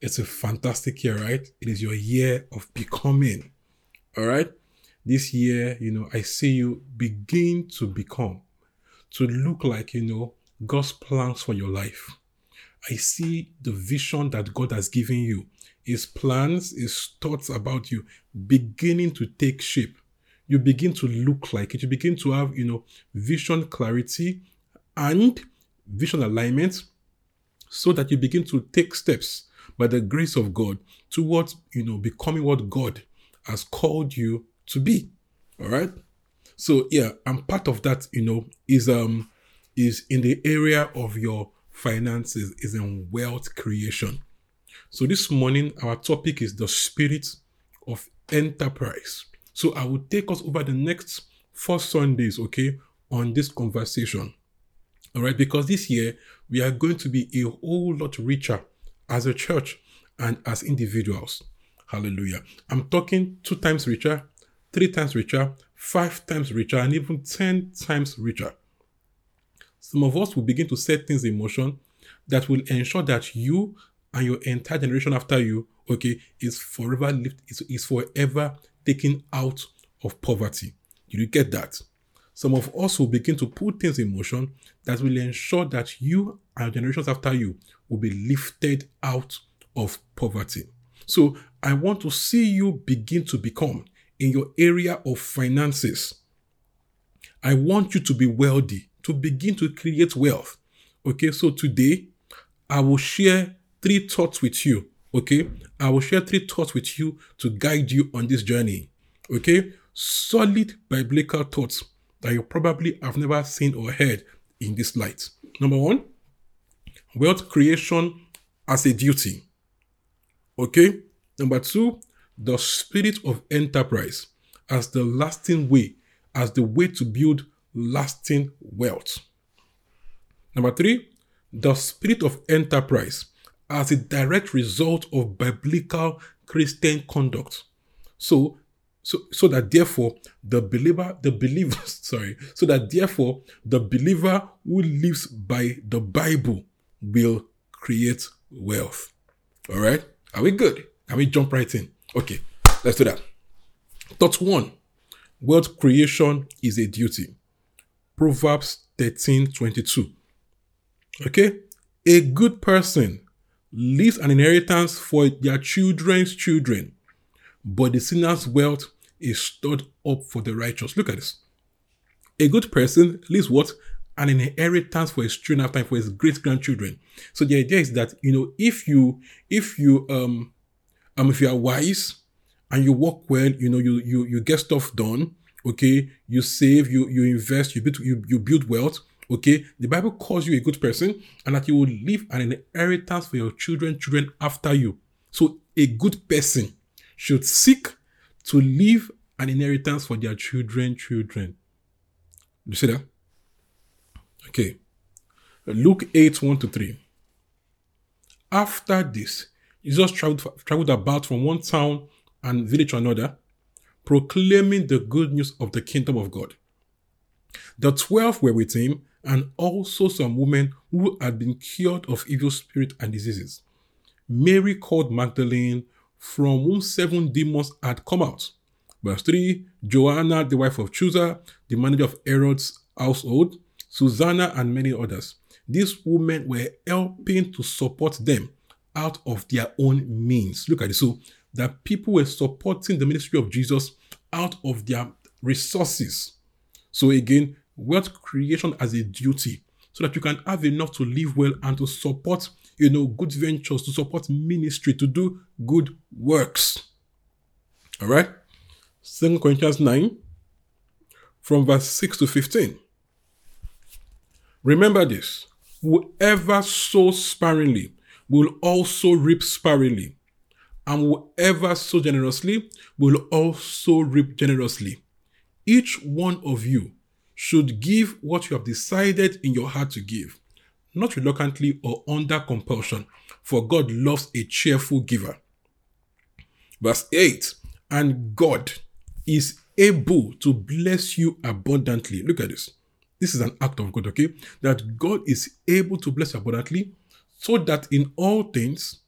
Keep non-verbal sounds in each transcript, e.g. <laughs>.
It's a fantastic year, right? It is your year of becoming. All right? This year, you know, I see you begin to become, to look like, you know, God's plans for your life. I see the vision that God has given you, His plans, His thoughts about you beginning to take shape. You begin to look like it. You begin to have, you know, vision clarity and vision alignment so that you begin to take steps by the grace of God towards, you know, becoming what God has called you to be. All right. So yeah, and part of that, you know, is um is in the area of your finances, is in wealth creation. So this morning, our topic is the spirit of enterprise. So I will take us over the next four Sundays, okay, on this conversation. All right, because this year we are going to be a whole lot richer as a church and as individuals. Hallelujah. I'm talking two times richer, three times richer, five times richer, and even 10 times richer. Some of us will begin to set things in motion that will ensure that you and your entire generation after you, okay, is forever lift, is, is forever taken out of poverty. Did you get that? Some of us will begin to put things in motion that will ensure that you and generations after you will be lifted out of poverty. So I want to see you begin to become in your area of finances. I want you to be wealthy, to begin to create wealth. Okay, so today I will share three thoughts with you. Okay, I will share three thoughts with you to guide you on this journey. Okay, solid biblical thoughts that you probably have never seen or heard in this light. Number one, wealth creation as a duty. Okay? Number two, the spirit of enterprise as the lasting way, as the way to build lasting wealth. Number three, the spirit of enterprise as a direct result of biblical Christian conduct. So, so, so that therefore the believer, the believer, <laughs> sorry, so that therefore the believer who lives by the Bible will create wealth. All right. Are we good? Can we jump right in? Okay, let's do that. Thought one wealth creation is a duty. Proverbs 13 22. Okay, a good person leaves an inheritance for their children's children, but the sinner's wealth is stored up for the righteous. Look at this. A good person leaves what? An inheritance for his children after for his great grandchildren. So the idea is that you know if you if you um um if you are wise and you work well, you know you you you get stuff done. Okay, you save, you you invest, you build you, you build wealth. Okay, the Bible calls you a good person and that you will leave an inheritance for your children, children after you. So a good person should seek to leave an inheritance for their children, children. You see that? Okay. Luke 8 1 to 3. After this, Jesus traveled, traveled about from one town and village to another, proclaiming the good news of the kingdom of God. The twelve were with him, and also some women who had been cured of evil spirits and diseases. Mary called Magdalene, from whom seven demons had come out. Verse 3 Joanna, the wife of Chuza, the manager of Herod's household, Susanna, and many others. These women were helping to support them out of their own means. Look at this. So that people were supporting the ministry of Jesus out of their resources. So again, wealth creation as a duty so that you can have enough to live well and to support, you know, good ventures, to support ministry, to do good works. All right? Second Corinthians 9, from verse 6 to 15. Remember this whoever sows sparingly will also reap sparingly, and whoever sows generously will also reap generously. Each one of you should give what you have decided in your heart to give, not reluctantly or under compulsion, for God loves a cheerful giver. Verse 8 And God is able to bless you abundantly. Look at this. This is an act of God, okay? That God is able to bless you abundantly so that in all things,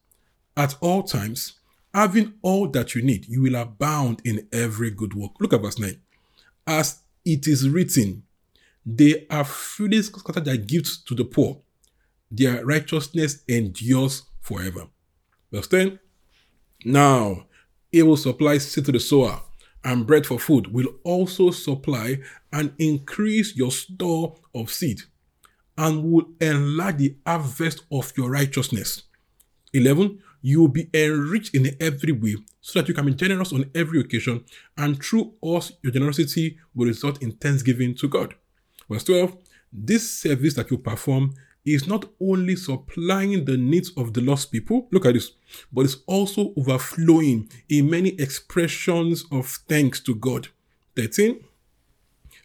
at all times, having all that you need, you will abound in every good work. Look at verse 9. As it is written, they are freely scattered their gifts to the poor. Their righteousness endures forever. Verse 10. Now, it will supply seed to the sower and bread for food, will also supply and increase your store of seed and will enlarge the harvest of your righteousness. 11. You will be enriched in every way so that you can be generous on every occasion, and through us, your generosity will result in thanksgiving to God. Verse 12. This service that you perform is not only supplying the needs of the lost people, look at this, but it's also overflowing in many expressions of thanks to God. 13.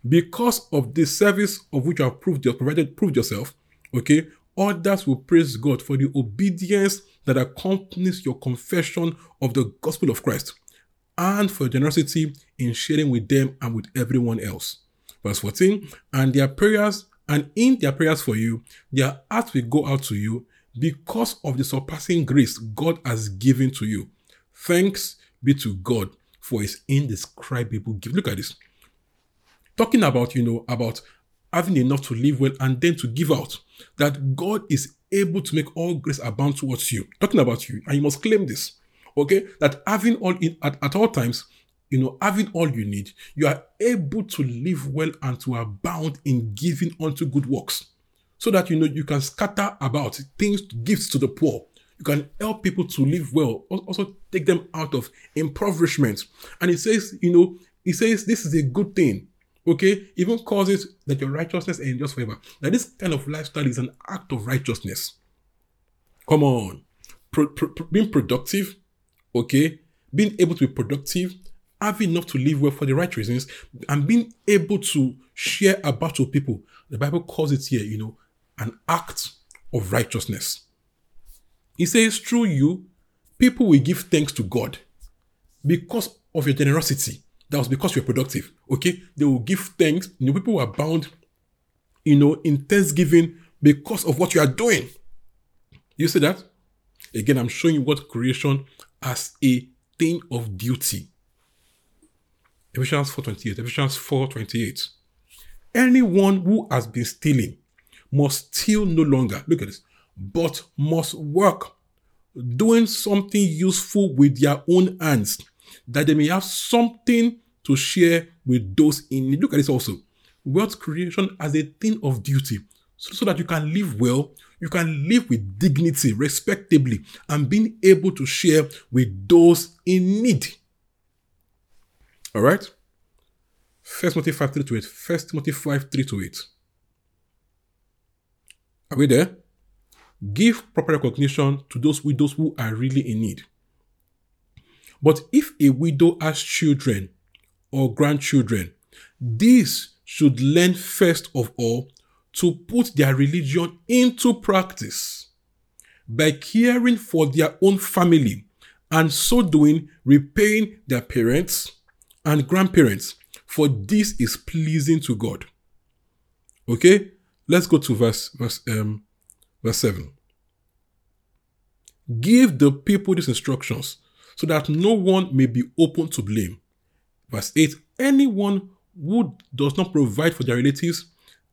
Because of the service of which you have proved, provided, proved yourself, okay, others will praise God for the obedience that accompanies your confession of the gospel of Christ and for generosity in sharing with them and with everyone else. Verse 14, and their prayers, and in their prayers for you, their hearts will go out to you because of the surpassing grace God has given to you. Thanks be to God for his indescribable gift. Look at this. Talking about, you know, about having enough to live well and then to give out. That God is able to make all grace abound towards you. Talking about you, and you must claim this. Okay, that having all in at, at all times, you know, having all you need, you are able to live well and to abound in giving unto good works. So that you know you can scatter about things, gifts to the poor. You can help people to live well, also take them out of impoverishment. And it says, you know, it says this is a good thing Okay, even causes that your righteousness endures forever. Now, this kind of lifestyle is an act of righteousness. Come on, pro- pro- being productive, okay, being able to be productive, having enough to live well for the right reasons, and being able to share about your people. The Bible calls it here, you know, an act of righteousness. It says, through you, people will give thanks to God because of your generosity. That was because you're productive. Okay. They will give thanks. You know, people are bound, you know, in thanksgiving because of what you are doing. You see that? Again, I'm showing you what creation as a thing of duty. Ephesians 4:28. Ephesians 4:28. Anyone who has been stealing must steal no longer. Look at this. But must work, doing something useful with their own hands that they may have something to share with those in need. Look at this also. Wealth creation as a thing of duty. So, so that you can live well, you can live with dignity, respectably, and being able to share with those in need. All right? First Timothy 5 3 to 8. First Timothy 5 3 to 8. Are we there? Give proper recognition to those widows who are really in need. But if a widow has children or grandchildren, these should learn first of all to put their religion into practice by caring for their own family and so doing repaying their parents and grandparents for this is pleasing to God. Okay? Let's go to verse verse um verse 7. Give the people these instructions so that no one may be open to blame. Verse 8 Anyone who does not provide for their relatives,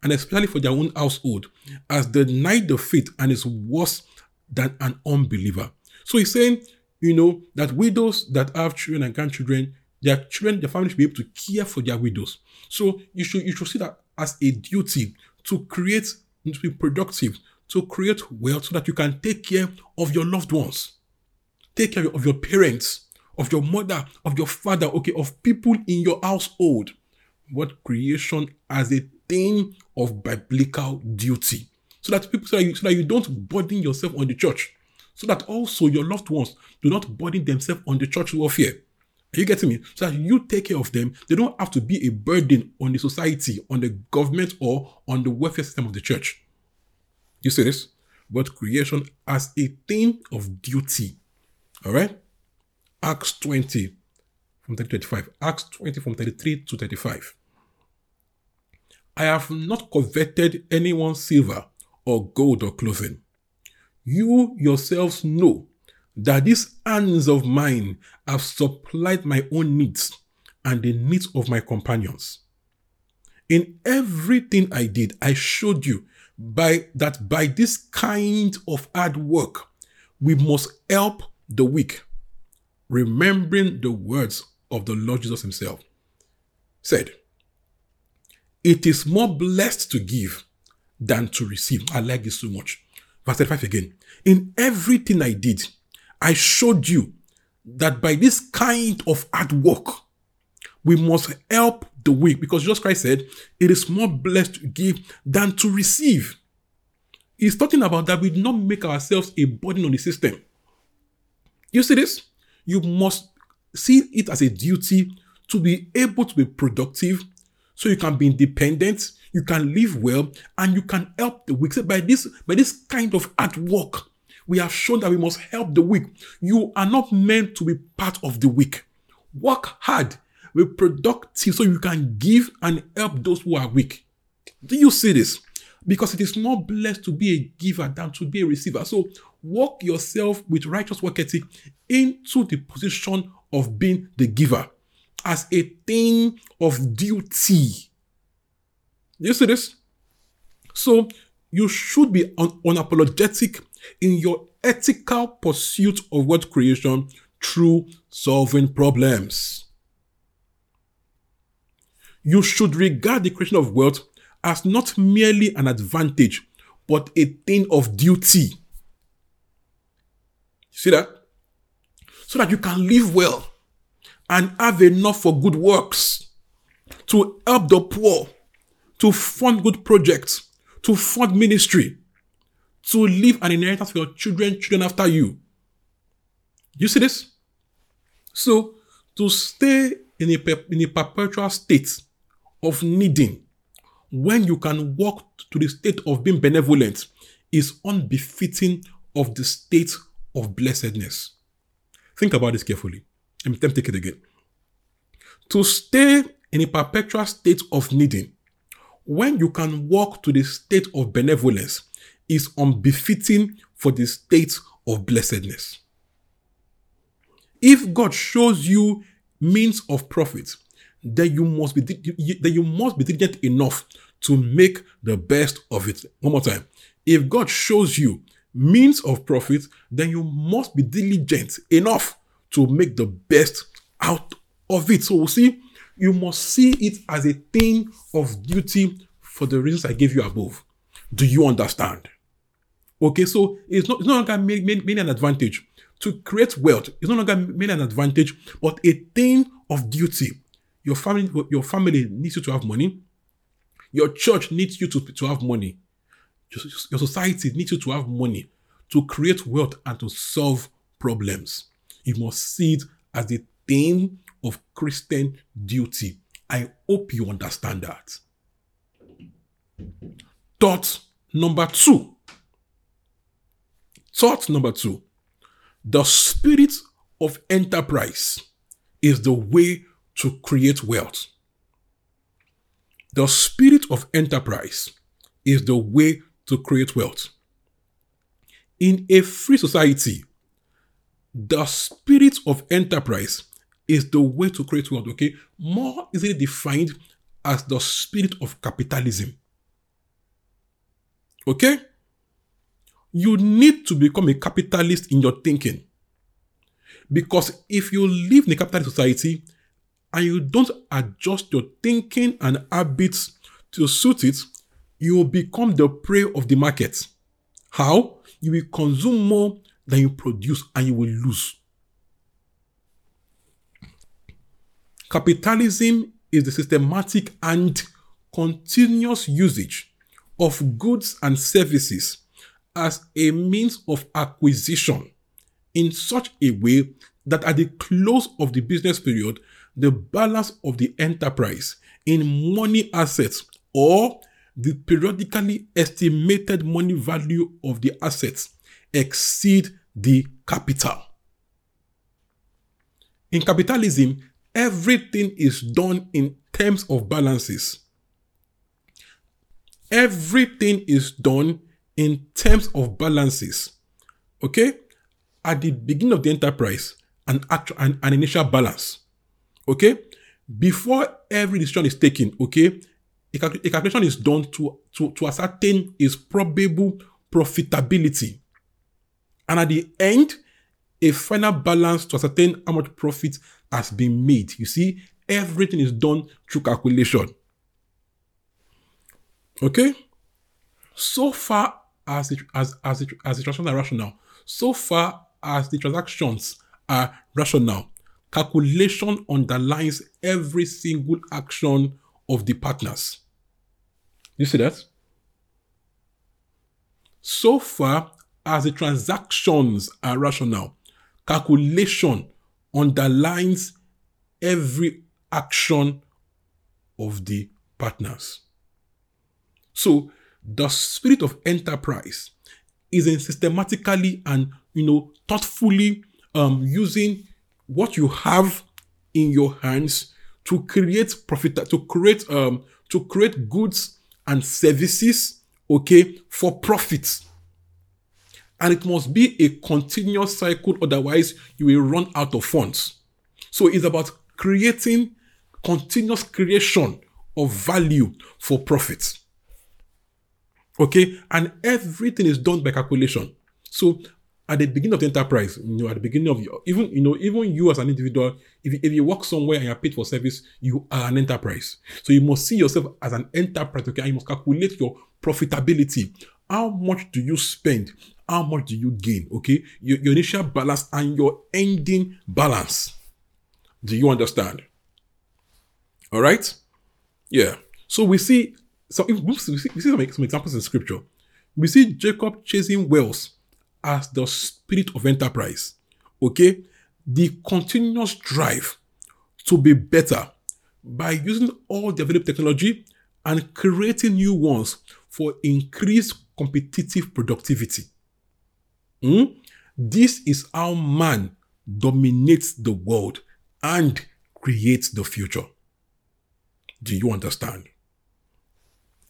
and especially for their own household, has denied the faith and is worse than an unbeliever. So he's saying, you know, that widows that have children and grandchildren, their children, their family should be able to care for their widows. So you should you should see that as a duty to create, to be productive, to create wealth so that you can take care of your loved ones. Take care of your parents, of your mother, of your father, okay, of people in your household. What creation as a thing of biblical duty. So that people so that, you, so that you don't burden yourself on the church. so that also your loved ones do not burden themselves on the church welfare. Are you getting me? So that you take care of them, they don't have to be a burden on the society, on the government, or on the welfare system of the church. You see this? But creation as a thing of duty. All right? Acts 20 from 30 35. Acts 20 from 33 to 35. I have not coveted anyone's silver or gold or clothing. You yourselves know that these hands of mine have supplied my own needs and the needs of my companions. In everything I did, I showed you by that by this kind of hard work, we must help the weak, remembering the words of the Lord Jesus Himself. Said, It is more blessed to give than to receive. I like this so much. Verse 35 again. In everything I did, I showed you that by this kind of hard work, we must help the weak because Jesus Christ said, It is more blessed to give than to receive. He's talking about that we do not make ourselves a burden on the system. You see this? You must see it as a duty to be able to be productive so you can be independent, you can live well, and you can help the weak. So by this, by this kind of hard work, we have shown that we must help the weak. You are not meant to be part of the weak. Work hard, be productive so you can give and help those who are weak. Do you see this? Because it is more blessed to be a giver than to be a receiver. So work yourself with righteous work ethic into the position of being the giver as a thing of duty. You see this? So you should be un- unapologetic in your ethical pursuit of word creation through solving problems. You should regard the creation of wealth as not merely an advantage, but a thing of duty. See that? So that you can live well and have enough for good works, to help the poor, to fund good projects, to fund ministry, to leave an inheritance for your children, children after you. You see this? So, to stay in a, in a perpetual state of needing when you can walk to the state of being benevolent is unbefitting of the state of blessedness. Think about this carefully. Let me take it again. To stay in a perpetual state of needing when you can walk to the state of benevolence is unbefitting for the state of blessedness. If God shows you means of profit, then you must be then you must be diligent enough to make the best of it. One more time. If God shows you means of profit, then you must be diligent enough to make the best out of it. So, see, you must see it as a thing of duty for the reasons I gave you above. Do you understand? Okay, so it's not, it's no longer mainly an advantage to create wealth. It's no longer mainly an advantage, but a thing of duty. Your family, your family needs you to have money. Your church needs you to, to have money. Your society needs you to have money to create wealth and to solve problems. You must see it as a thing of Christian duty. I hope you understand that. Thought number two. Thought number two. The spirit of enterprise is the way to create wealth. The spirit of enterprise is the way to create wealth. In a free society, the spirit of enterprise is the way to create wealth, okay? More easily defined as the spirit of capitalism. Okay? You need to become a capitalist in your thinking. Because if you live in a capitalist society and you don't adjust your thinking and habits to suit it, you will become the prey of the market. How? You will consume more than you produce and you will lose. Capitalism is the systematic and continuous usage of goods and services as a means of acquisition in such a way that at the close of the business period, the balance of the enterprise in money assets or the periodically estimated money value of the assets exceed the capital. In capitalism, everything is done in terms of balances. Everything is done in terms of balances. Okay? At the beginning of the enterprise, an actual an, an initial balance. Okay? Before every decision is taken, okay, a, a calculation is done to, to, to ascertain its probable profitability. And at the end, a final balance to ascertain how much profit has been made. You see, everything is done through calculation. Okay? So far as the, as, as, the, as the transactions are rational, so far as the transactions are rational, calculation underlines every single action of the partners. You see that? So far as the transactions are rational, calculation underlines every action of the partners. So the spirit of enterprise is in systematically and you know thoughtfully um, using what you have in your hands to create profit to create um to create goods and services okay for profit. And it must be a continuous cycle otherwise you will run out of funds. So it's about creating continuous creation of value for profit okay and everything is done by calculation so at the beginning of the enterprise, you know, at the beginning of your, even, you know, even you as an individual, if you, if you work somewhere and you're paid for service, you are an enterprise. So you must see yourself as an enterprise, okay? And you must calculate your profitability. How much do you spend? How much do you gain? Okay? Your, your initial balance and your ending balance. Do you understand? All right? Yeah. So we see, so we see, we see some, some examples in scripture. We see Jacob chasing wells as the spirit of enterprise. Okay? The continuous drive to be better by using all the available technology and creating new ones for increased competitive productivity. Hmm? This is how man dominates the world and creates the future. Do you understand?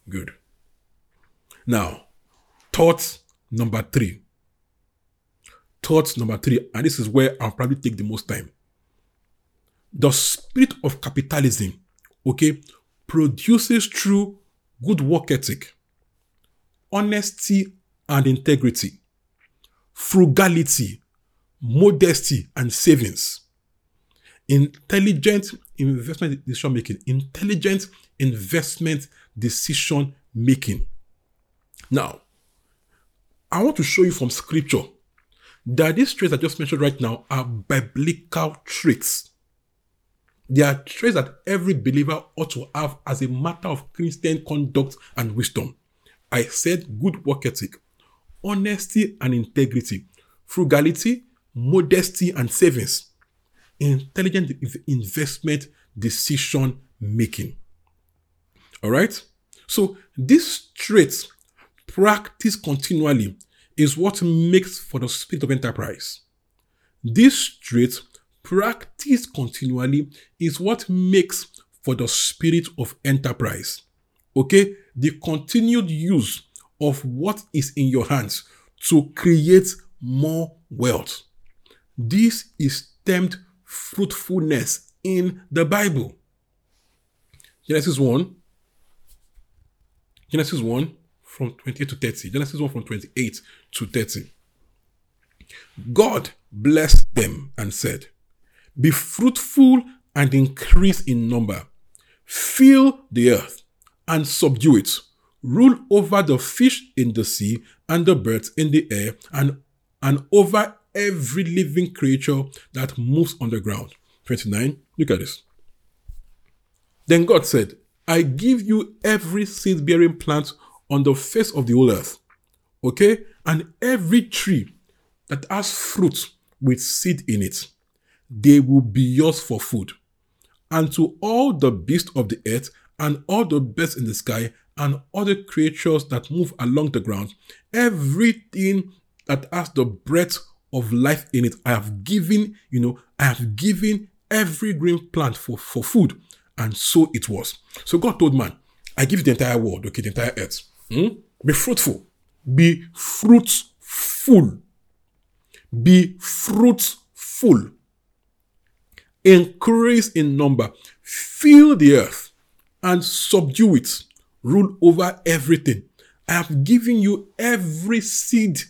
Good. Now, thought number three thought number three, and this is where I'll probably take the most time. The spirit of capitalism, okay, produces through good work ethic, honesty and integrity, frugality, modesty and savings, intelligent investment decision making, intelligent investment decision making. Now, I want to show you from scripture that these traits I just mentioned right now are biblical traits. They are traits that every believer ought to have as a matter of Christian conduct and wisdom. I said good work ethic, honesty and integrity, frugality, modesty and savings, intelligent investment decision making. All right? So this trait practice continually is what makes for the spirit of enterprise. This trait, practiced continually, is what makes for the spirit of enterprise. Okay? The continued use of what is in your hands to create more wealth. This is termed fruitfulness in the Bible. Genesis 1. Genesis 1 from 28 to 30. Genesis 1 from 28 to 30. God blessed them and said, Be fruitful and increase in number, fill the earth and subdue it, rule over the fish in the sea and the birds in the air, and, and over every living creature that moves on the ground. 29. Look at this. Then God said, I give you every seed bearing plant on the face of the whole earth. Okay? and every tree that has fruit with seed in it, they will be yours for food. And to all the beasts of the earth, and all the birds in the sky, and all the creatures that move along the ground, everything that has the breath of life in it, I have given, you know, I have given every green plant for, for food. And so it was. So God told man, I give you the entire world, okay, the entire earth. Hmm? Be fruitful. Be fruitful. Be fruitful. Increase in number. Fill the earth and subdue it. Rule over everything. I have given you every seed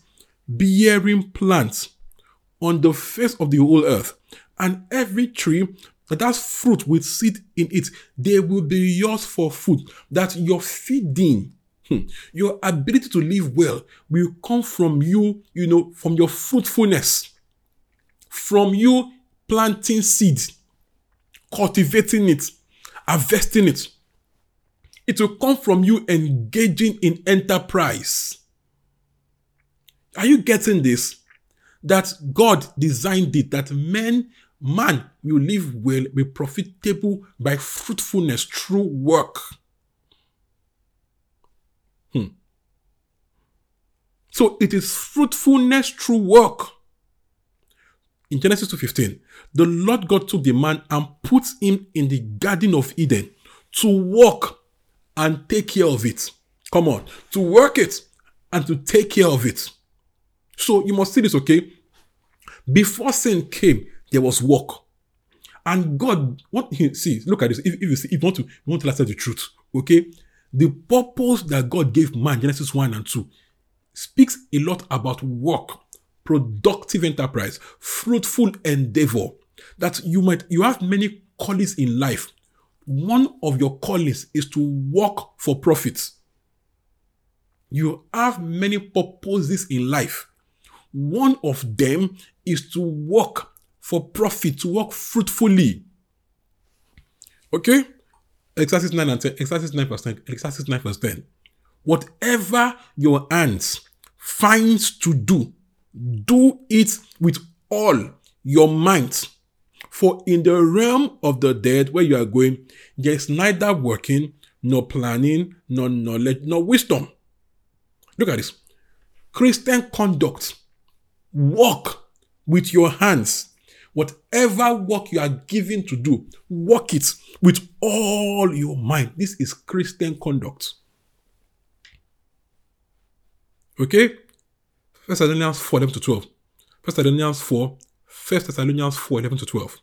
bearing plant on the face of the whole earth, and every tree that fruit with seed in it, they will be yours for food. That your feeding, hmm, your ability to live well will come from you, you know, from your fruitfulness, from you planting seed, cultivating it, harvesting it. It will come from you engaging in enterprise. Are you getting this? That God designed it, that men, man will live well, be profitable by fruitfulness through work. Hmm. So it is fruitfulness through work. In Genesis 2:15, the Lord God took the man and put him in the Garden of Eden to work and take care of it. Come on, to work it and to take care of it. So you must see this, okay? Before sin came, there was work. And God, what he see, look at this. If, if you see, if you want to, you want to listen the truth, okay? The purpose that God gave man, Genesis 1 and 2, speaks a lot about work, productive enterprise, fruitful endeavor. That you might you have many callings in life. One of your callings is to work for profits. You have many purposes in life. One of them is to work for profit, to work fruitfully. Okay? Ecclesiastes 9 and 10. Ecclesiastes 9 verse 10. Ecclesiastes 9 verse 10. Whatever your hands finds to do, do it with all your might. For in the realm of the dead where you are going, there is neither working, nor planning, nor knowledge, nor wisdom. Look at this. Christian conduct Work with your hands. Whatever work you are given to do, work it with all your mind. This is Christian conduct. Okay? First Thessalonians 4 11 to 12. First Thessalonians 4, First Thessalonians 4 11 to 12.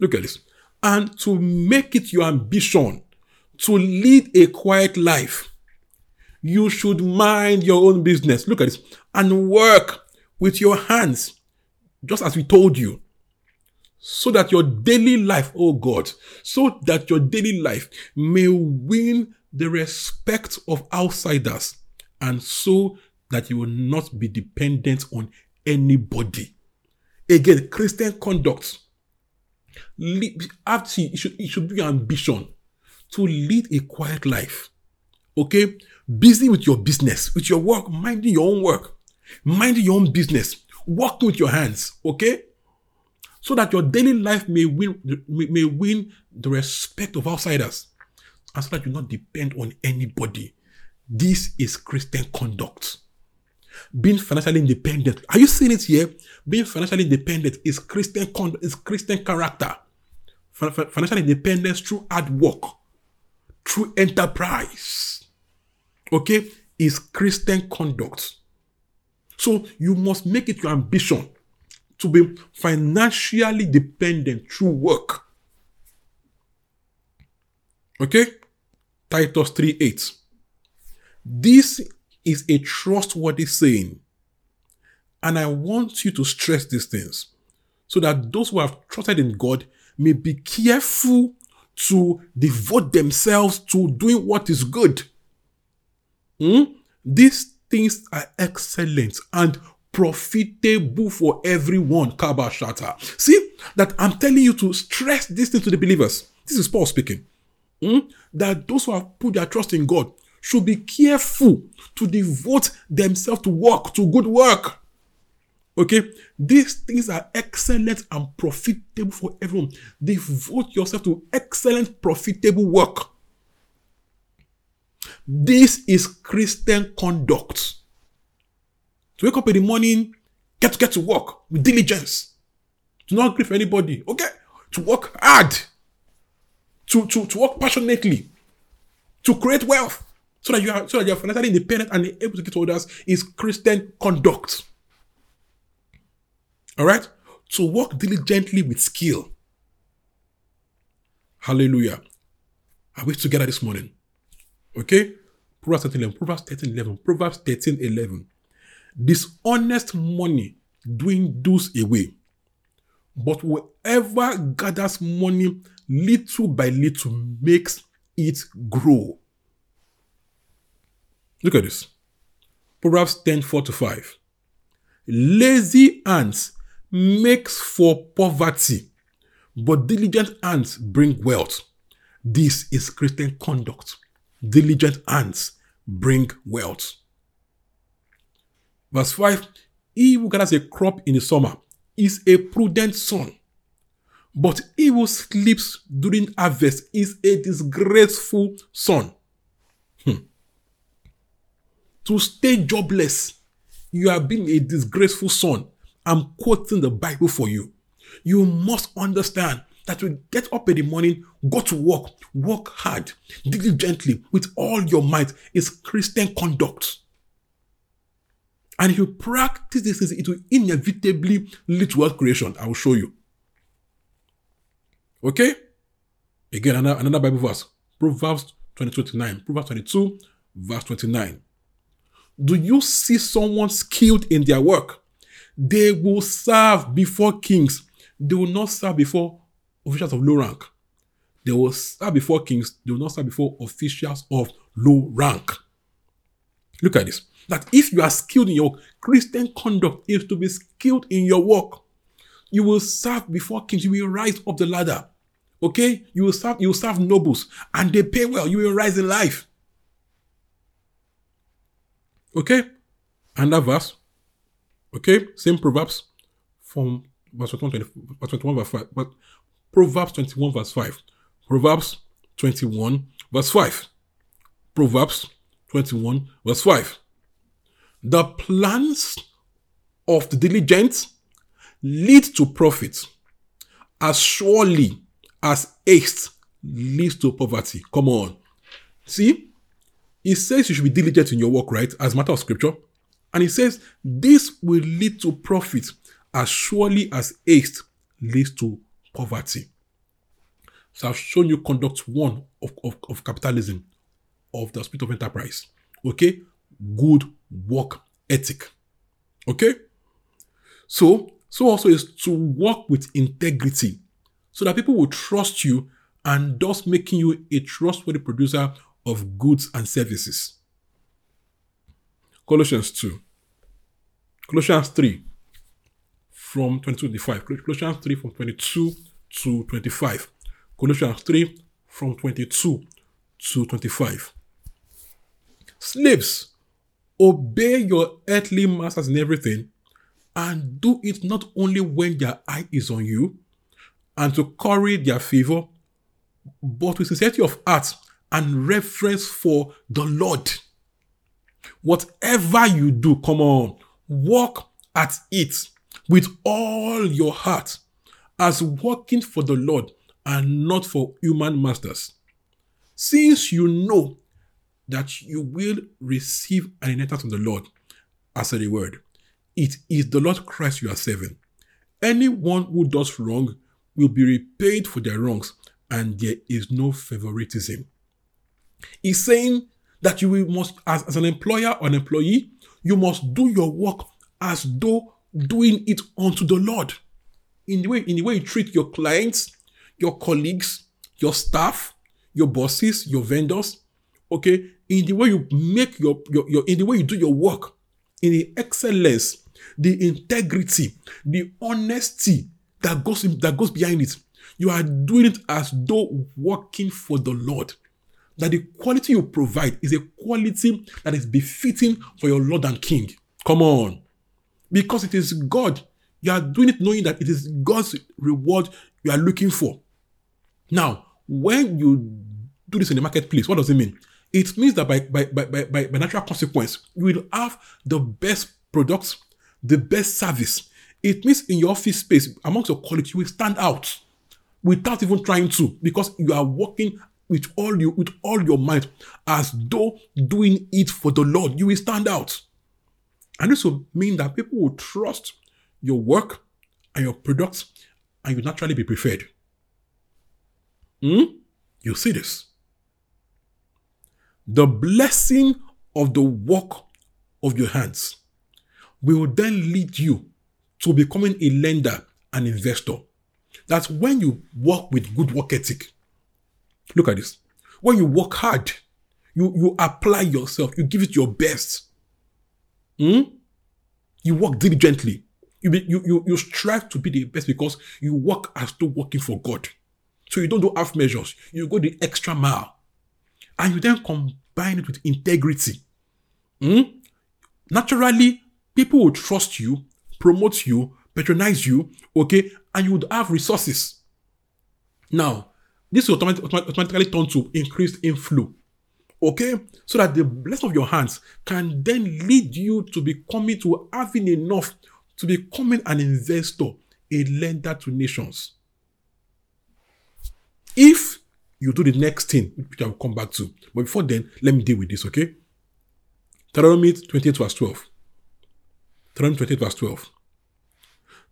Look at this. And to make it your ambition to lead a quiet life, you should mind your own business. Look at this. And work with your hands, just as we told you, so that your daily life, oh God, so that your daily life may win the respect of outsiders, and so that you will not be dependent on anybody. Again, Christian conduct. Actually, it should, it should be your ambition to lead a quiet life. Okay? Busy with your business, with your work, minding your own work. minding your own business. Work with your hands, okay? So that your daily life may win, may win the respect of outsiders. And so that you not depend on anybody. This is Christian conduct. Being financially independent. Are you seeing it here? Being financially independent is Christian conduct, is Christian character. Financial independence through hard work, through enterprise. Okay? Is Christian conduct. So you must make it your ambition to be financially dependent through work. Okay? Titus 3 8. This is a trustworthy saying. And I want you to stress these things so that those who have trusted in God may be careful to devote themselves to doing what is good. Hmm? This things are excellent and profitable for everyone. Kabashata. See that I'm telling you to stress this thing to the believers. This is Paul speaking. Hmm? That those who have put their trust in God should be careful to devote themselves to work, to good work. Okay, these things are excellent and profitable for everyone. Devote yourself to excellent, profitable work. This is Christian conduct. To wake up in the morning, get to get to work with diligence. To not grieve anybody. Okay? To work hard. To, to, to work passionately. To create wealth. So that you are so that you are financially independent and able to get to others is Christian conduct. Alright? To work diligently with skill. Hallelujah. Are we together this morning? Okay? Proverbs 13 11. Proverbs 13 11. Proverbs 13 11. Dishonest money dwindles away, but whoever gathers money little by little makes it grow. Look at this. Proverbs 10 4 to 5. Lazy hands makes for poverty, but diligent hands bring wealth. This is Christian conduct. Diligent hands bring wealth. Verse 5 He who gathers a crop in the summer is a prudent son, but he who sleeps during harvest is a disgraceful son. Hmm. To stay jobless, you are being a disgraceful son. I'm quoting the Bible for you. You must understand that you get up in the morning, go to work, work hard, diligently, with all your might, is Christian conduct. And if you practice this, it will inevitably lead to wealth creation. I will show you. Okay? Again, another, another Bible verse. Proverbs 22 29. Proverbs 22, verse 29. Do you see someone skilled in their work? They will serve before kings. They will not serve before officials of low rank. They will serve before kings. They will not serve before officials of low rank. Look at this. That if you are skilled in your Christian conduct is to be skilled in your work. You will serve before kings. You will rise up the ladder. Okay? You will serve, you will serve nobles and they pay well. You will rise in life. Okay? And that verse. Okay? Same Proverbs from verse 21, verse 21 verse 5. But Proverbs 21 verse 5. Proverbs 21 verse 5. Proverbs 21 verse 5. The plans of the diligent lead to profit as surely as haste leads to poverty. Come on. See, it says you should be diligent in your work, right? As matter of scripture. And it says this will lead to profit as surely as haste leads to poverty. So I've shown you conduct one of, of, of capitalism, of the spirit of enterprise. Okay? Good work ethic. Okay? So, so also is to work with integrity so that people will trust you and thus making you a trustworthy producer of goods and services. Colossians 2. Colossians 3 from 22 to 5. Colossians 3 from 22 to 25. Colossians 3 from 22 to 25. Slaves, obey your earthly masters in everything, and do it not only when their eye is on you, and to curry their favor, but with sincerity of heart and reverence for the Lord. Whatever you do, come on, work at it with all your heart as working for the Lord and not for human masters. Since you know that you will receive an inheritance from the Lord as a reward, it is the Lord Christ you are serving. Anyone who does wrong will be repaid for their wrongs, and there is no favoritism. He's saying that you will must, as, as an employer or an employee, you must do your work as though doing it unto the Lord. In the way, in the way you treat your clients, your colleagues, your staff, your bosses, your vendors, okay, in the way you make your, your, your in the way you do your work, in the excellence, the integrity, the honesty that goes in, that goes behind it. You are doing it as though working for the Lord. that the quality you provide is a quality that is befitting for your Lord and King. Come on. Because it is God. You are doing it knowing that it is God's reward you are looking for. Now, when you do this in the marketplace, what does it mean? It means that by, by, by, by, by natural consequence, you will have the best products, the best service. It means in your office space, amongst your colleagues, you will stand out without even trying to, because you are working with all you with all your might, as though doing it for the Lord. You will stand out. And this will mean that people will trust your work and your products, and you naturally be preferred. Hmm? You see this. The blessing of the work of your hands will then lead you to becoming a lender and investor. That's when you work with good work ethic. Look at this. When you work hard, you, you apply yourself, you give it your best. Hmm? You work diligently. You, be, you, you, you strive to be the best because you work as though working for God. So you don't do half measures. You go the extra mile. And you then combine it with integrity. Hmm? Naturally, people will trust you, promote you, patronize you, okay, and you would have resources. Now, this will automatically turn to increased inflow. Okay? So that the blessing of your hands can then lead you to becoming, to having enough to becoming an investor, a lender to nations. If you do the next thing, which I will come back to, but before then, let me deal with this, okay? Deuteronomy 28 verse 12. Deuteronomy 28 verse 12.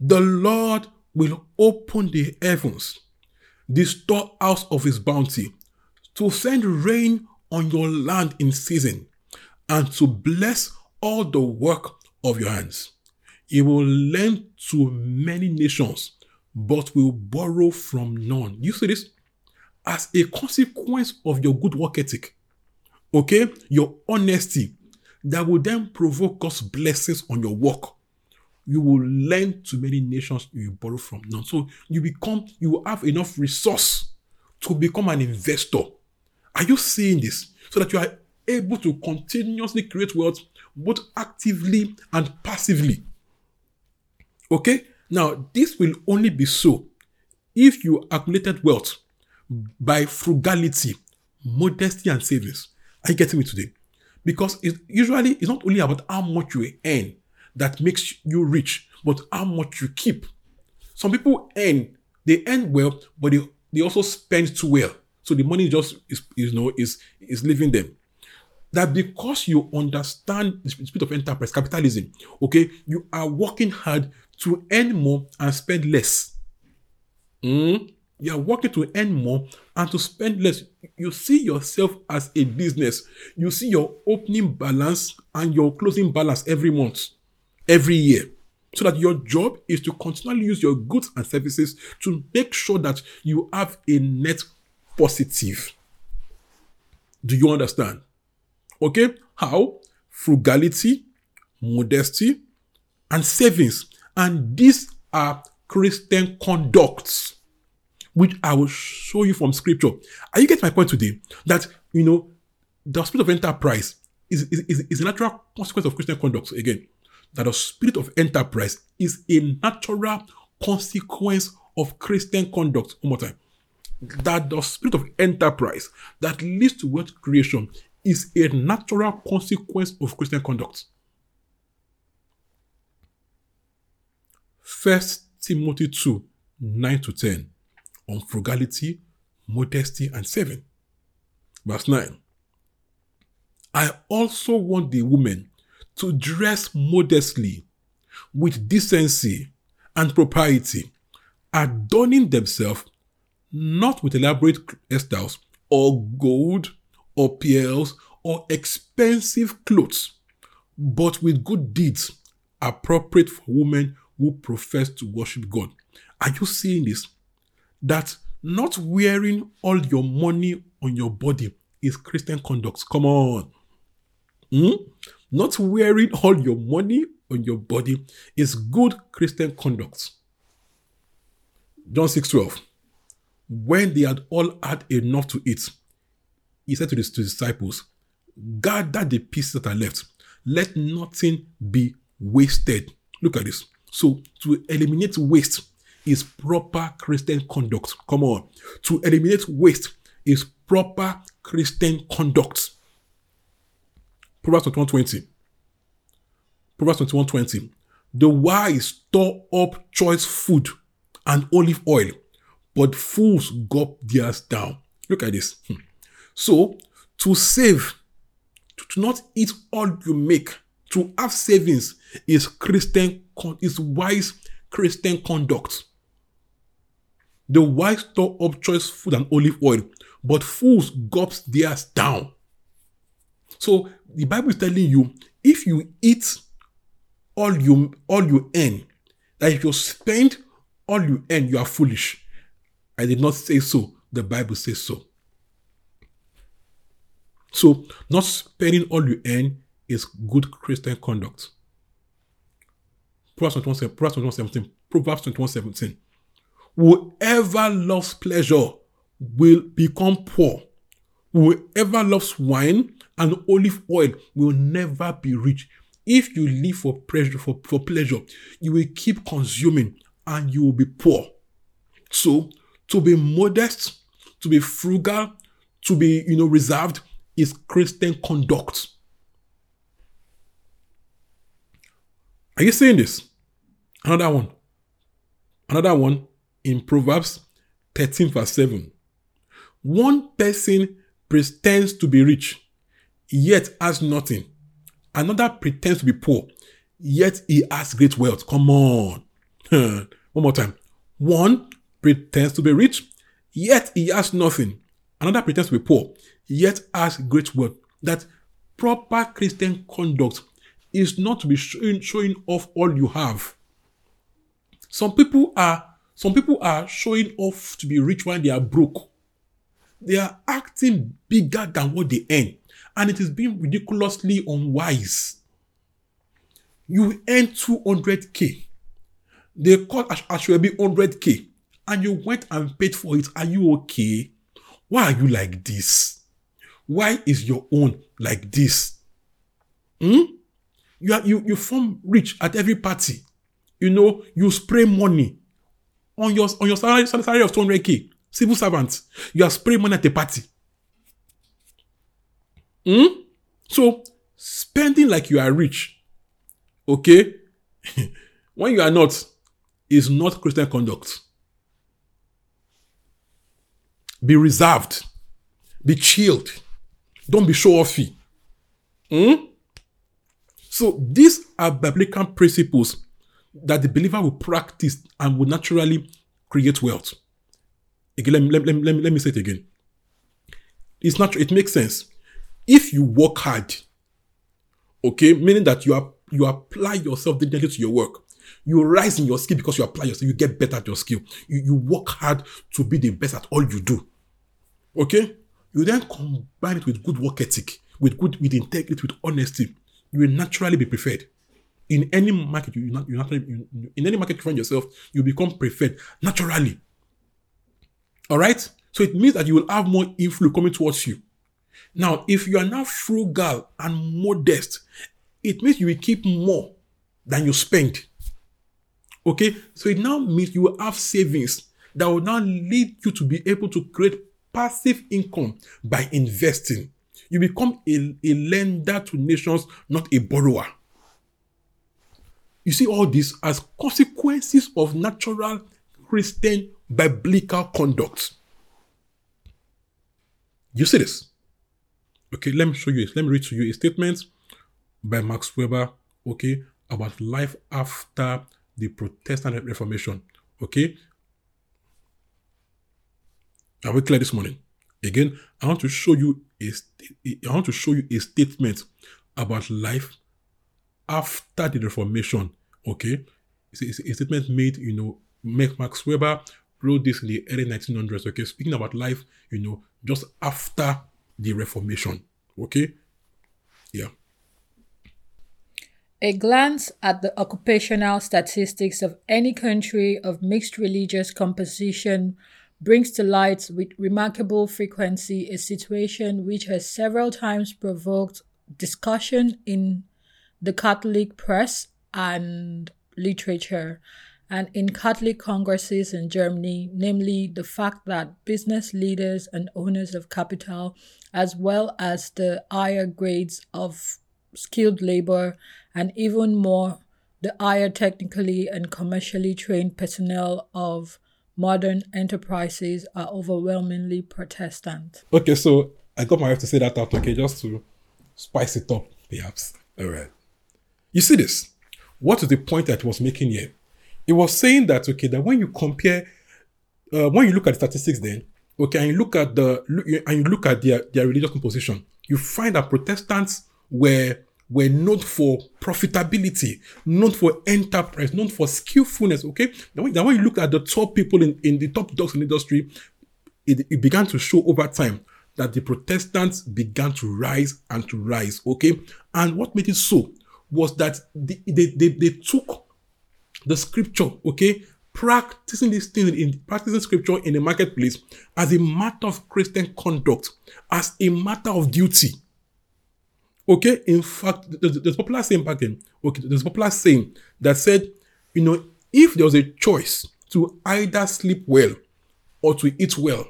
The Lord will open the heavens the storehouse of his bounty, to send rain on your land in season, and to bless all the work of your hands. He will lend to many nations, but will borrow from none. You see this? As a consequence of your good work ethic, okay, your honesty, that will then provoke God's blessings on your work you will lend to many nations you borrow from none. So you become, you will have enough resource to become an investor. Are you seeing this? So that you are able to continuously create wealth both actively and passively. Okay? Now, this will only be so if you accumulated wealth by frugality, modesty, and savings. Are you getting me today? Because usually it's not only about how much you earn, that makes you rich, but how much you keep. Some people earn, they earn well, but they, they also spend too well. So the money just is, you know, is is leaving them. That because you understand the spirit of enterprise, capitalism, okay, you are working hard to earn more and spend less. Mm? You are working to earn more and to spend less. You see yourself as a business. You see your opening balance and your closing balance every month every year. So that your job is to continually use your goods and services to make sure that you have a net positive. Do you understand? Okay? How? Frugality, modesty, and savings. And these are Christian conducts, which I will show you from scripture. Are you getting my point today? That, you know, the spirit of enterprise is, is, is a natural consequence of Christian conduct. Again, that the spirit of enterprise is a natural consequence of Christian conduct. One more time. That the spirit of enterprise that leads to wealth creation is a natural consequence of Christian conduct. First Timothy 2 9 to 10 on frugality, modesty, and saving. Verse 9. I also want the women to dress modestly, with decency and propriety, adorning themselves not with elaborate hairstyles or gold or pearls or expensive clothes, but with good deeds appropriate for women who profess to worship God. Are you seeing this? That not wearing all your money on your body is Christian conduct. Come on. Hmm? Not wearing all your money on your body is good Christian conduct. John 6 12. When they had all had enough to eat, he said to his disciples, gather the pieces that are left. Let nothing be wasted. Look at this. So to eliminate waste is proper Christian conduct. Come on. To eliminate waste is proper Christian conduct. Proverbs 21:20. Proverbs 21:20. The wise store up choice food and olive oil, but fools gulp theirs down. Look at this. Hmm. So, to save, to not eat all you make, to have savings is Christian, is wise Christian conduct. The wise store up choice food and olive oil, but fools gulps theirs down. So the Bible is telling you if you eat all you all you earn, that if you spend all you earn, you are foolish. I did not say so. The Bible says so. So, not spending all you earn is good Christian conduct. Proverbs 21, Proverbs 21 17. Proverbs 21 17. Whoever loves pleasure will become poor. Whoever loves wine and olive oil will never be rich. If you live for pleasure, for, for pleasure, you will keep consuming and you will be poor. So, to be modest, to be frugal, to be, you know, reserved is Christian conduct. Are you seeing this? Another one. Another one in Proverbs 13, verse 7. One person pretends to be rich, yet has nothing. Another pretends to be poor, yet he has great wealth. Come on. <laughs> One more time. One pretends to be rich, yet he has nothing. Another pretends to be poor, yet has great wealth. That proper Christian conduct is not to be showing, off all you have. Some people are some people are showing off to be rich when they are broke. They are acting bigger than what they earn, and it is being ridiculously unwise. You earn 200k. They call Asoebi 100k, and you went and paid for it. Are you okay? Why are you like this? Why is your own like this? Hmm? You, are, you, you form rich at every party. You know, you spray money on your on your salary, salary of 200k. Civil servant. You are spraying money at a party. Hmm? So, spending like you are rich, okay, <laughs> when you are not, is not Christian conduct. Be reserved. Be chilled. Don't be show offy. Hmm? So these are biblical principles that the believer will practice and will naturally create wealth. Again, let me, let, me, let, me, let me say it again. It's not, it makes sense. If you work hard, okay, meaning that you are you apply yourself diligently to your work, you rise in your skill because you apply yourself, you get better at your skill. You, you work hard to be the best at all you do. Okay? You then combine it with good work ethic, with good with integrity, with honesty. You will naturally be preferred. In any market, you not you naturally you, in any market you find yourself, you become preferred naturally. All right. So it means that you will have more influence coming towards you. Now, if you are now frugal and modest, it means you will keep more than you spend. Okay, so it now means you will have savings that will now lead you to be able to create passive income by investing. You become a, a lender to nations, not a borrower. You see all this as consequences of natural Christian biblical conduct. You see this? Okay, let me show you. Let me read to you a statement by Max Weber. Okay, about life after the Protestant Reformation. Okay, are we clear this morning? Again, I want to show you a I want to show you a statement about life after the Reformation. Okay, it's a, it's a statement made, you know, Max Weber wrote this in the early 1900s. Okay, speaking about life, you know, just after the Reformation. Okay, yeah. A glance at the occupational statistics of any country of mixed religious composition brings to light with remarkable frequency a situation which has several times provoked discussion in the Catholic press and literature and in Catholic congresses in Germany, namely the fact that business leaders and owners of capital, as well as the higher grades of skilled labor, and even more the higher technically and commercially trained personnel of modern enterprises are overwhelmingly Protestant. Okay, so I got my wife to say that out, okay, just to spice it up, perhaps. All right. You see this? What is the point that was making here? It was saying that okay, that when you compare, uh, when you look at the statistics, then okay, and you look at the and you look at their their religious composition, you find that Protestants were were known for profitability, known for enterprise, known for skillfulness. Okay, now when, when you look at the top people in, in the top dogs in the industry, it, it began to show over time that the Protestants began to rise and to rise. Okay, and what made it so was that they, they, they, took the scripture, okay, practicing these things in practicing scripture in the marketplace as a matter of Christian conduct, as a matter of duty. Okay, in fact, there's a popular saying back then. Okay, there's a popular saying that said, you know, if there was a choice to either sleep well or to eat well,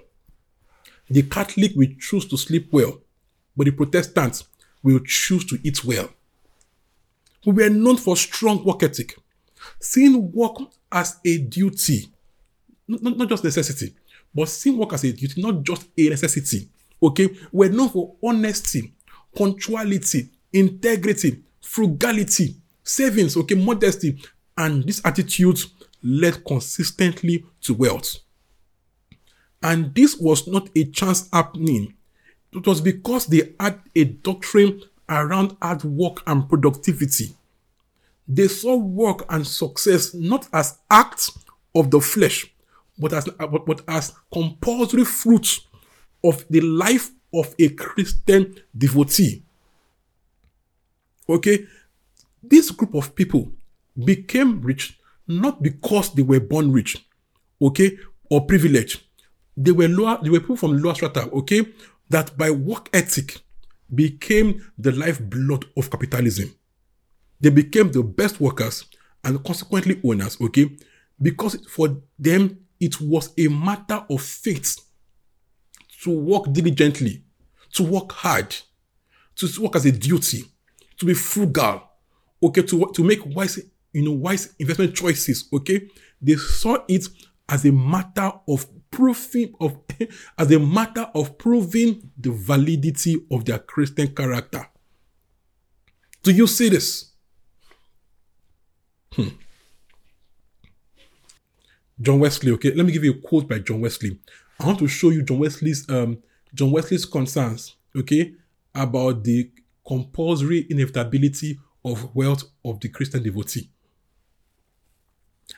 the Catholic will choose to sleep well, but the Protestants will choose to eat well. We were known for strong work ethic, seeing work as a duty, not, not just necessity, but seeing work as a duty, not just a necessity. Okay, we're known for honesty, punctuality, integrity, frugality, savings, okay, modesty, and these attitudes led consistently to wealth. And this was not a chance happening. It was because they had a doctrine around hard work and productivity. They saw work and success not as acts of the flesh, but as, but, but as compulsory fruits of the life of a Christian devotee. Okay, this group of people became rich not because they were born rich, okay, or privileged. They were lower, they were people from lower strata, okay, that by work ethic became the lifeblood of capitalism. They became the best workers and consequently owners, okay? Because for them, it was a matter of faith to work diligently, to work hard, to work as a duty, to be frugal, okay, to, to make wise, you know, wise investment choices, okay? They saw it as a matter of proving of <laughs> as a matter of proving the validity of their Christian character. Do you see this? Hmm. John Wesley, okay, let me give you a quote by John Wesley. I want to show you John Wesley's um John Wesley's concerns, okay, about the compulsory inevitability of wealth of the Christian devotee.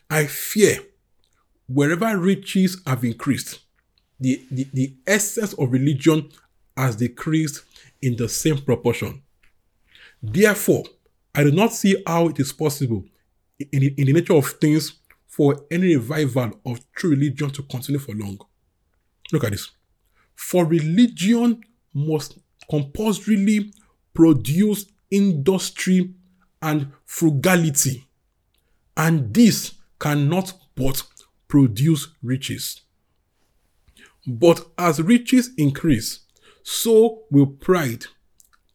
I fear wherever riches have increased, the, the, the essence of religion has decreased in the same proportion. Therefore, I do not see how it is possible in in the nature of things for any revival of true religion to continue for long. Look at this. For religion must compulsorily produce industry and frugality, and this cannot but produce riches. But as riches increase, so will pride,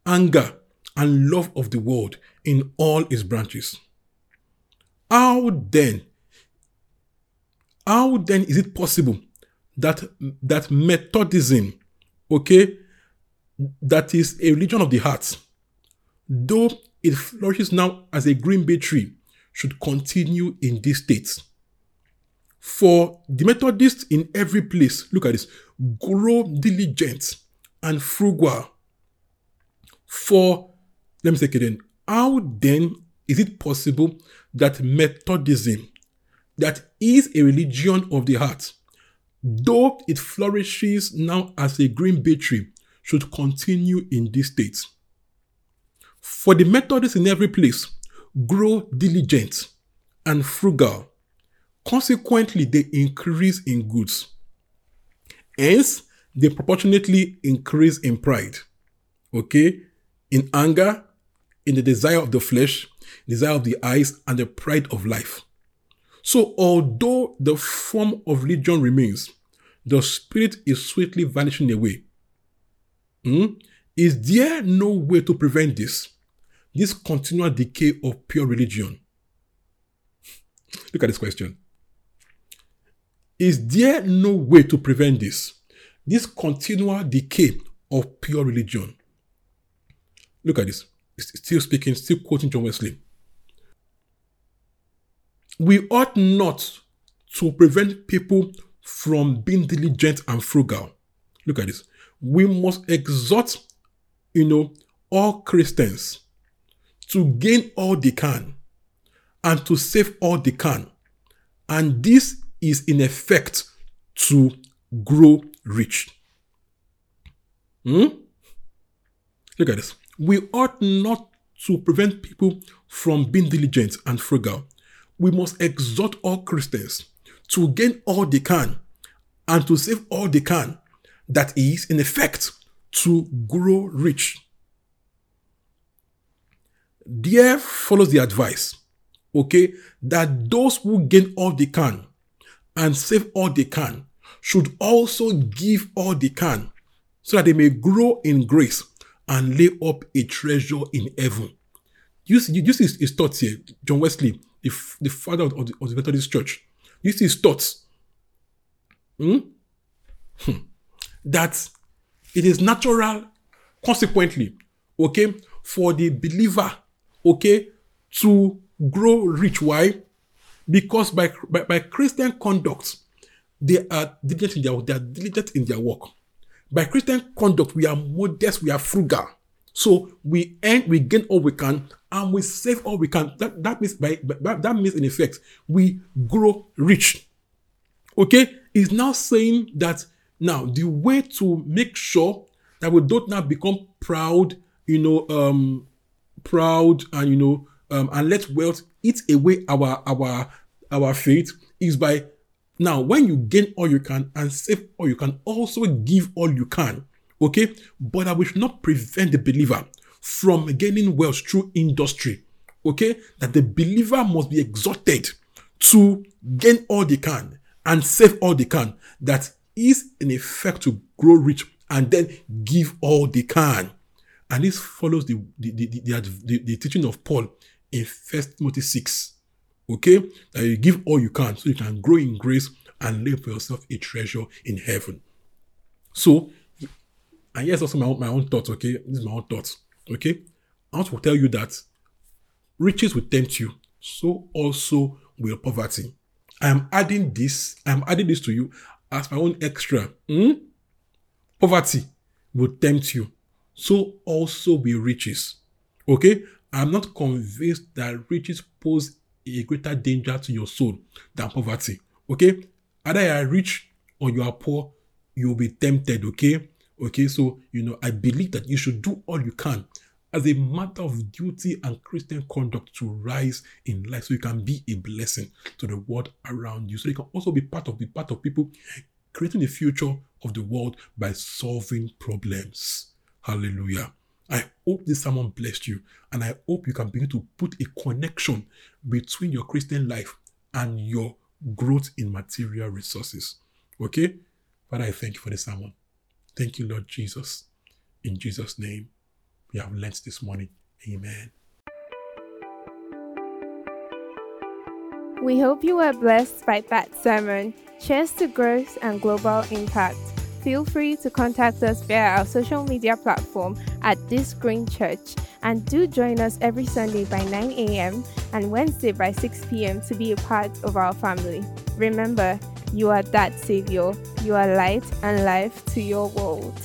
anger, and love of the world in all its branches. How then, how then is it possible that that Methodism, okay, that is a religion of the heart, though it flourishes now as a green bay tree, should continue in this state? For the Methodists in every place, look at this, grow diligent and frugal. For, let me say it again, how then is it possible that Methodism, that is a religion of the heart, though it flourishes now as a green bay tree, should continue in this state? For the Methodists in every place, grow diligent and frugal Consequently, they increase in goods. Hence, they proportionately increase in pride, okay, in anger, in the desire of the flesh, desire of the eyes, and the pride of life. So, although the form of religion remains, the spirit is swiftly vanishing away. Hmm? Is there no way to prevent this? This continual decay of pure religion. <laughs> Look at this question. Is there no way to prevent this? This continual decay of pure religion. Look at this. Still speaking, still quoting John Wesley. We ought not to prevent people from being diligent and frugal. Look at this. We must exhort, you know, all Christians to gain all they can and to save all they can. And this is in effect to grow rich. Hmm? Look at this. We ought not to prevent people from being diligent and frugal. We must exhort all Christians to gain all they can and to save all they can. That is, in effect, to grow rich. There follows the advice, okay, that those who gain all they can and save all they can should also give all they can so that they may grow in grace and lay up a treasure in heaven. You see, you see his, thoughts here, John Wesley, the, the father of the, of the Methodist Church. You see his thoughts. Hmm? Hmm. That it is natural, consequently, okay, for the believer, okay, to grow rich. Why? Because by, by, by Christian conduct, they are diligent in their they are diligent in their work. By Christian conduct, we are modest, we are frugal. So we earn, we gain all we can, and we save all we can. That, that means by, by that means in effect, we grow rich. Okay, is now saying that now the way to make sure that we don't now become proud, you know, um, proud and you know, um, and let wealth eat away our our our faith is by now when you gain all you can and save all you can, also give all you can. Okay, but that should not prevent the believer from gaining wealth through industry. Okay, that the believer must be exhorted to gain all they can and save all they can. That is in effect to grow rich and then give all they can. And this follows the, the, the, the, the, the teaching of Paul in First Timothy 6. Okay? That you give all you can so you can grow in grace and lay for yourself a treasure in heaven. So, and here's also my own, my own thoughts, okay? This is my own thoughts, okay? I want to tell you that riches will tempt you, so also will poverty. I am adding this, I am adding this to you as my own extra. Hmm? Poverty will tempt you, so also will riches. Okay? I'm not convinced that riches pose a greater danger to your soul than poverty. Okay? Either you are rich or you are poor, you will be tempted. Okay? Okay, so you know, I believe that you should do all you can as a matter of duty and Christian conduct to rise in life so you can be a blessing to the world around you. So you can also be part of the part of people creating the future of the world by solving problems. Hallelujah. I hope this sermon blessed you, and I hope you can begin to put a connection between your Christian life and your growth in material resources. Okay? Father, I thank you for the sermon. Thank you, Lord Jesus. In Jesus' name, we have learnt this morning. Amen. We hope you were blessed by that sermon. Cheers to growth and global impact feel free to contact us via our social media platform at This Green Church and do join us every Sunday by 9 a.m. and Wednesday by 6 p.m. to be a part of our family. Remember, you are that Savior. You are light and life to your world.